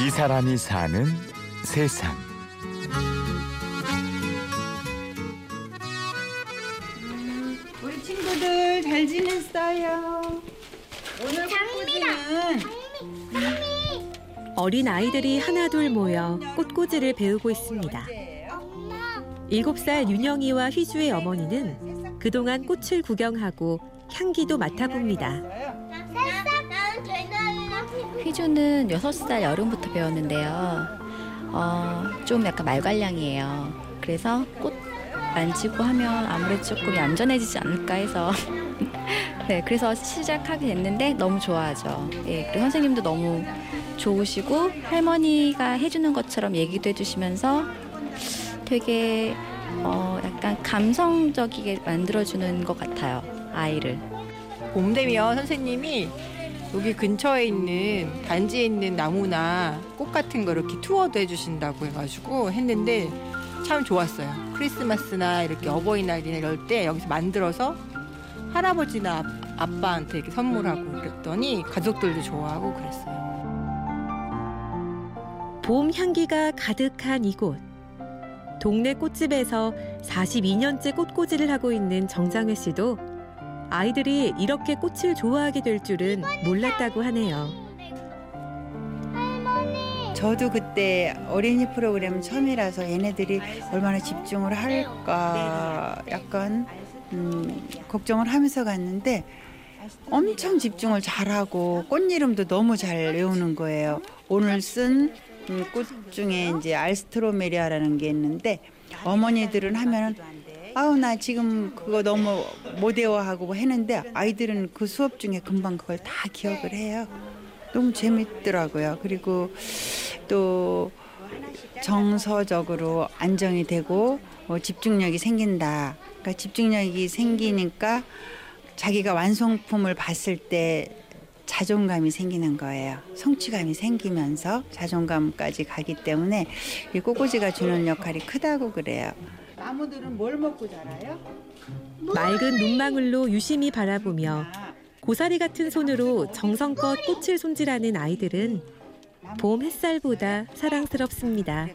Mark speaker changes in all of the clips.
Speaker 1: 이 사람이 사는 세상.
Speaker 2: 우리 친구들 잘 지냈어요? 오늘 꽃꽂이는
Speaker 3: 어린 아이들이 하나둘 모여 꽃꽂이를 배우고 있습니다. 일곱 살 윤영이와 휘주의 어머니는 그동안 꽃을 구경하고 향기도 맡아봅니다.
Speaker 4: 휘주는 6살 여름부터 배웠는데요. 어, 좀 약간 말괄량이에요. 그래서 꽃 만지고 하면 아무래도 조금 얌전해지지 않을까 해서. 네, 그래서 시작하게 됐는데 너무 좋아하죠. 예, 그리고 선생님도 너무 좋으시고 할머니가 해주는 것처럼 얘기도 해주시면서 되게 어, 약간 감성적이게 만들어주는 것 같아요. 아이를.
Speaker 5: 봄 되면 선생님이 여기 근처에 있는 단지에 있는 나무나 꽃 같은 거 이렇게 투어도 해주신다고 해가지고 했는데 참 좋았어요. 크리스마스나 이렇게 어버이날이나 이럴 때 여기서 만들어서 할아버지나 아- 아빠한테 이렇게 선물하고 그랬더니 가족들도 좋아하고 그랬어요.
Speaker 3: 봄 향기가 가득한 이곳. 동네 꽃집에서 42년째 꽃꽂이를 하고 있는 정장회 씨도 아이들이 이렇게 꽃을 좋아하게 될 줄은 몰랐다고 하네요.
Speaker 2: 저도 그때 어린이 프로그램 처음이라서 얘네들이 얼마나 집중을 할까 약간 음, 걱정을 하면서 갔는데 엄청 집중을 잘하고 꽃 이름도 너무 잘 외우는 거예요. 오늘 쓴 음, 꽃 중에 이제 알스트로메리아라는 게 있는데 어머니들은 하면은 아우 나 지금 그거 너무 못 외워하고 했는데 아이들은 그 수업 중에 금방 그걸 다 기억을 해요. 너무 재밌더라고요. 그리고 또 정서적으로 안정이 되고 어, 집중력이 생긴다. 그러니까 집중력이 생기니까 자기가 완성품을 봤을 때 자존감이 생기는 거예요. 성취감이 생기면서 자존감까지 가기 때문에 이 꼬꼬지가 주는 역할이 크다고 그래요. 나무들은 뭘 먹고 자라요?
Speaker 3: 맑은 눈망울로 유심히 바라보며 고사리 같은 손으로 정성껏 꽃을 손질하는 아이들은 봄 햇살보다 사랑스럽습니다.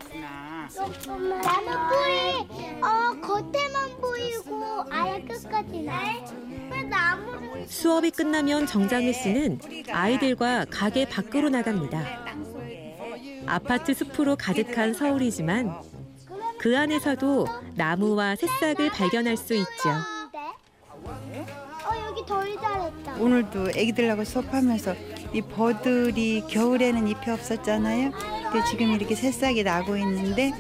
Speaker 6: 나무 뿌리 어 겉에만 보이고 아예 끝까지 나무를
Speaker 3: 수업이 끝나면 정장희 씨는 아이들과 가게 밖으로 나갑니다. 아파트 숲으로 가득한 서울이지만 그 안에서도 나무와 새싹을 발견할 수 있죠.
Speaker 6: 어 여기 덜 잘했다.
Speaker 2: 오늘도 애기들하고 수업하면서 이 버들이 겨울에는 잎이 없었잖아요. 근데 지금 이렇게 새싹이 나고 있는데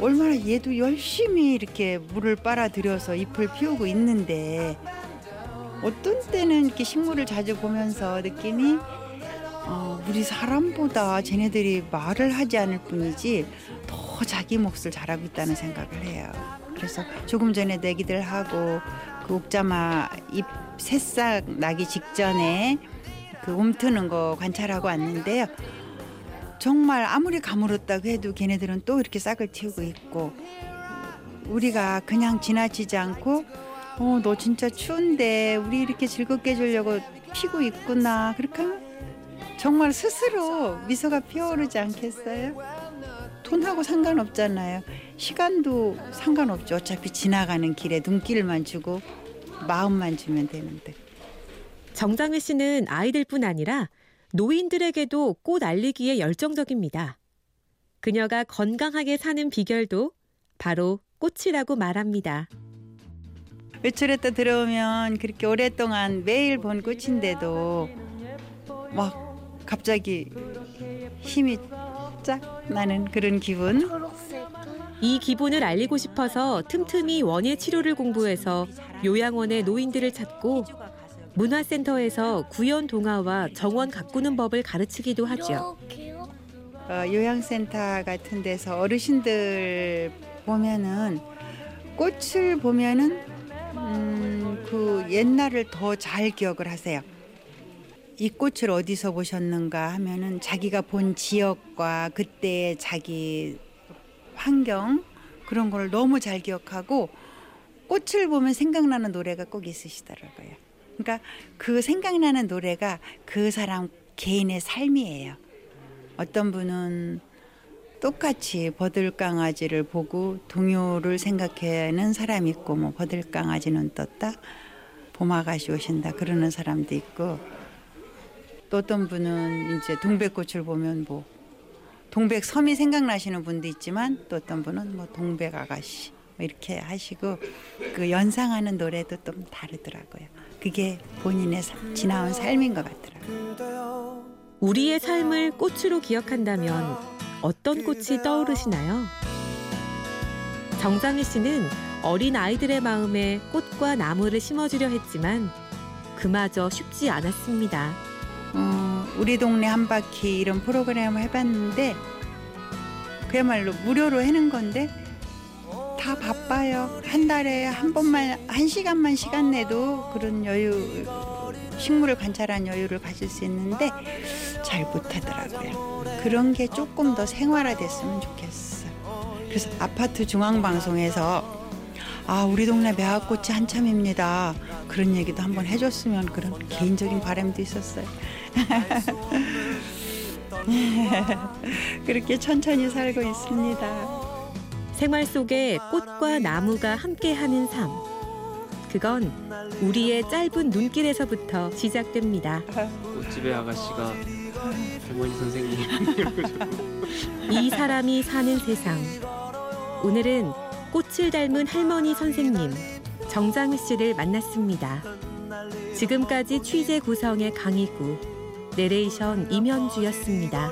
Speaker 2: 얼마나 얘도 열심히 이렇게 물을 빨아들여서 잎을 피우고 있는데 어떤 때는 이렇게 식물을 자주 보면서 느낌이 어, 우리 사람보다 쟤네들이 말을 하지 않을 뿐이지 더 자기 몫을 잘하고 있다는 생각을 해요. 그래서 조금 전에 애기들 하고 그 옥자마 잎 새싹 나기 직전에 그 움트는 거 관찰하고 왔는데요. 정말 아무리 가물었다고 해도 걔네들은 또 이렇게 싹을 틔우고 있고 우리가 그냥 지나치지 않고 어 너 진짜 추운데 우리 이렇게 즐겁게 해주려고 피고 있구나 그렇게 하면 정말 스스로 미소가 피어오르지 않겠어요? 돈하고 상관없잖아요. 시간도 상관없죠. 어차피 지나가는 길에 눈길만 주고 마음만 주면 되는데.
Speaker 3: 정장희 씨는 아이들뿐 아니라 노인들에게도 꽃 알리기에 열정적입니다. 그녀가 건강하게 사는 비결도 바로 꽃이라고 말합니다.
Speaker 2: 외출했다 들어오면 그렇게 오랫동안 매일 본 꽃인데도 막 갑자기 힘이 쫙 나는 그런 기분.
Speaker 3: 이 기분을 알리고 싶어서 틈틈이 원예 치료를 공부해서 요양원의 노인들을 찾고 문화센터에서 구연 동화와 정원 가꾸는 법을 가르치기도 하죠.
Speaker 2: 어, 요양센터 같은 데서 어르신들 보면은 꽃을 보면은 음, 그 옛날을 더 잘 기억을 하세요. 이 꽃을 어디서 보셨는가 하면은 자기가 본 지역과 그때의 자기 환경 그런 걸 너무 잘 기억하고 꽃을 보면 생각나는 노래가 꼭 있으시더라고요. 그러니까 그 생각나는 노래가 그 사람 개인의 삶이에요. 어떤 분은 똑같이 버들강아지를 보고 동요를 생각하는 사람이 있고 뭐 버들강아지는 떴다 봄아가씨 오신다 그러는 사람도 있고 또 어떤 분은 이제 동백꽃을 보면 뭐 동백섬이 생각나시는 분도 있지만 또 어떤 분은 뭐 동백아가씨 뭐 이렇게 하시고 그 연상하는 노래도 좀 다르더라고요. 그게 본인의 삶- 지나온 삶인 것 같더라고요.
Speaker 3: 우리의 삶을 꽃으로 기억한다면 어떤 꽃이 떠오르시나요? 정장희 씨는 어린 아이들의 마음에 꽃과 나무를 심어주려 했지만 그마저 쉽지 않았습니다.
Speaker 2: 어, 우리 동네 한 바퀴 이런 프로그램을 해봤는데 그야말로 무료로 해는 건데 다 바빠요. 한 달에 한 번만 한 시간만 시간 내도 그런 여유 식물을 관찰한 여유를 가질 수 있는데 잘 못하더라고요. 그런 게 조금 더 생활화됐으면 좋겠어. 그래서 아파트 중앙방송에서 아 우리 동네 매화꽃이 한참입니다. 그런 얘기도 한번 해줬으면 그런 개인적인 바람도 있었어요. 그렇게 천천히 살고 있습니다.
Speaker 3: 생활 속에 꽃과 나무가 함께하는 삶. 그건 우리의 짧은 눈길에서부터 시작됩니다.
Speaker 7: 꽃집의 아가씨가 할머니 선생님
Speaker 3: 이 사람이 사는 세상. 오늘은 꽃을 닮은 할머니 선생님 정장희 씨를 만났습니다. 지금까지 취재 구성의 강희구, 내레이션 임현주였습니다.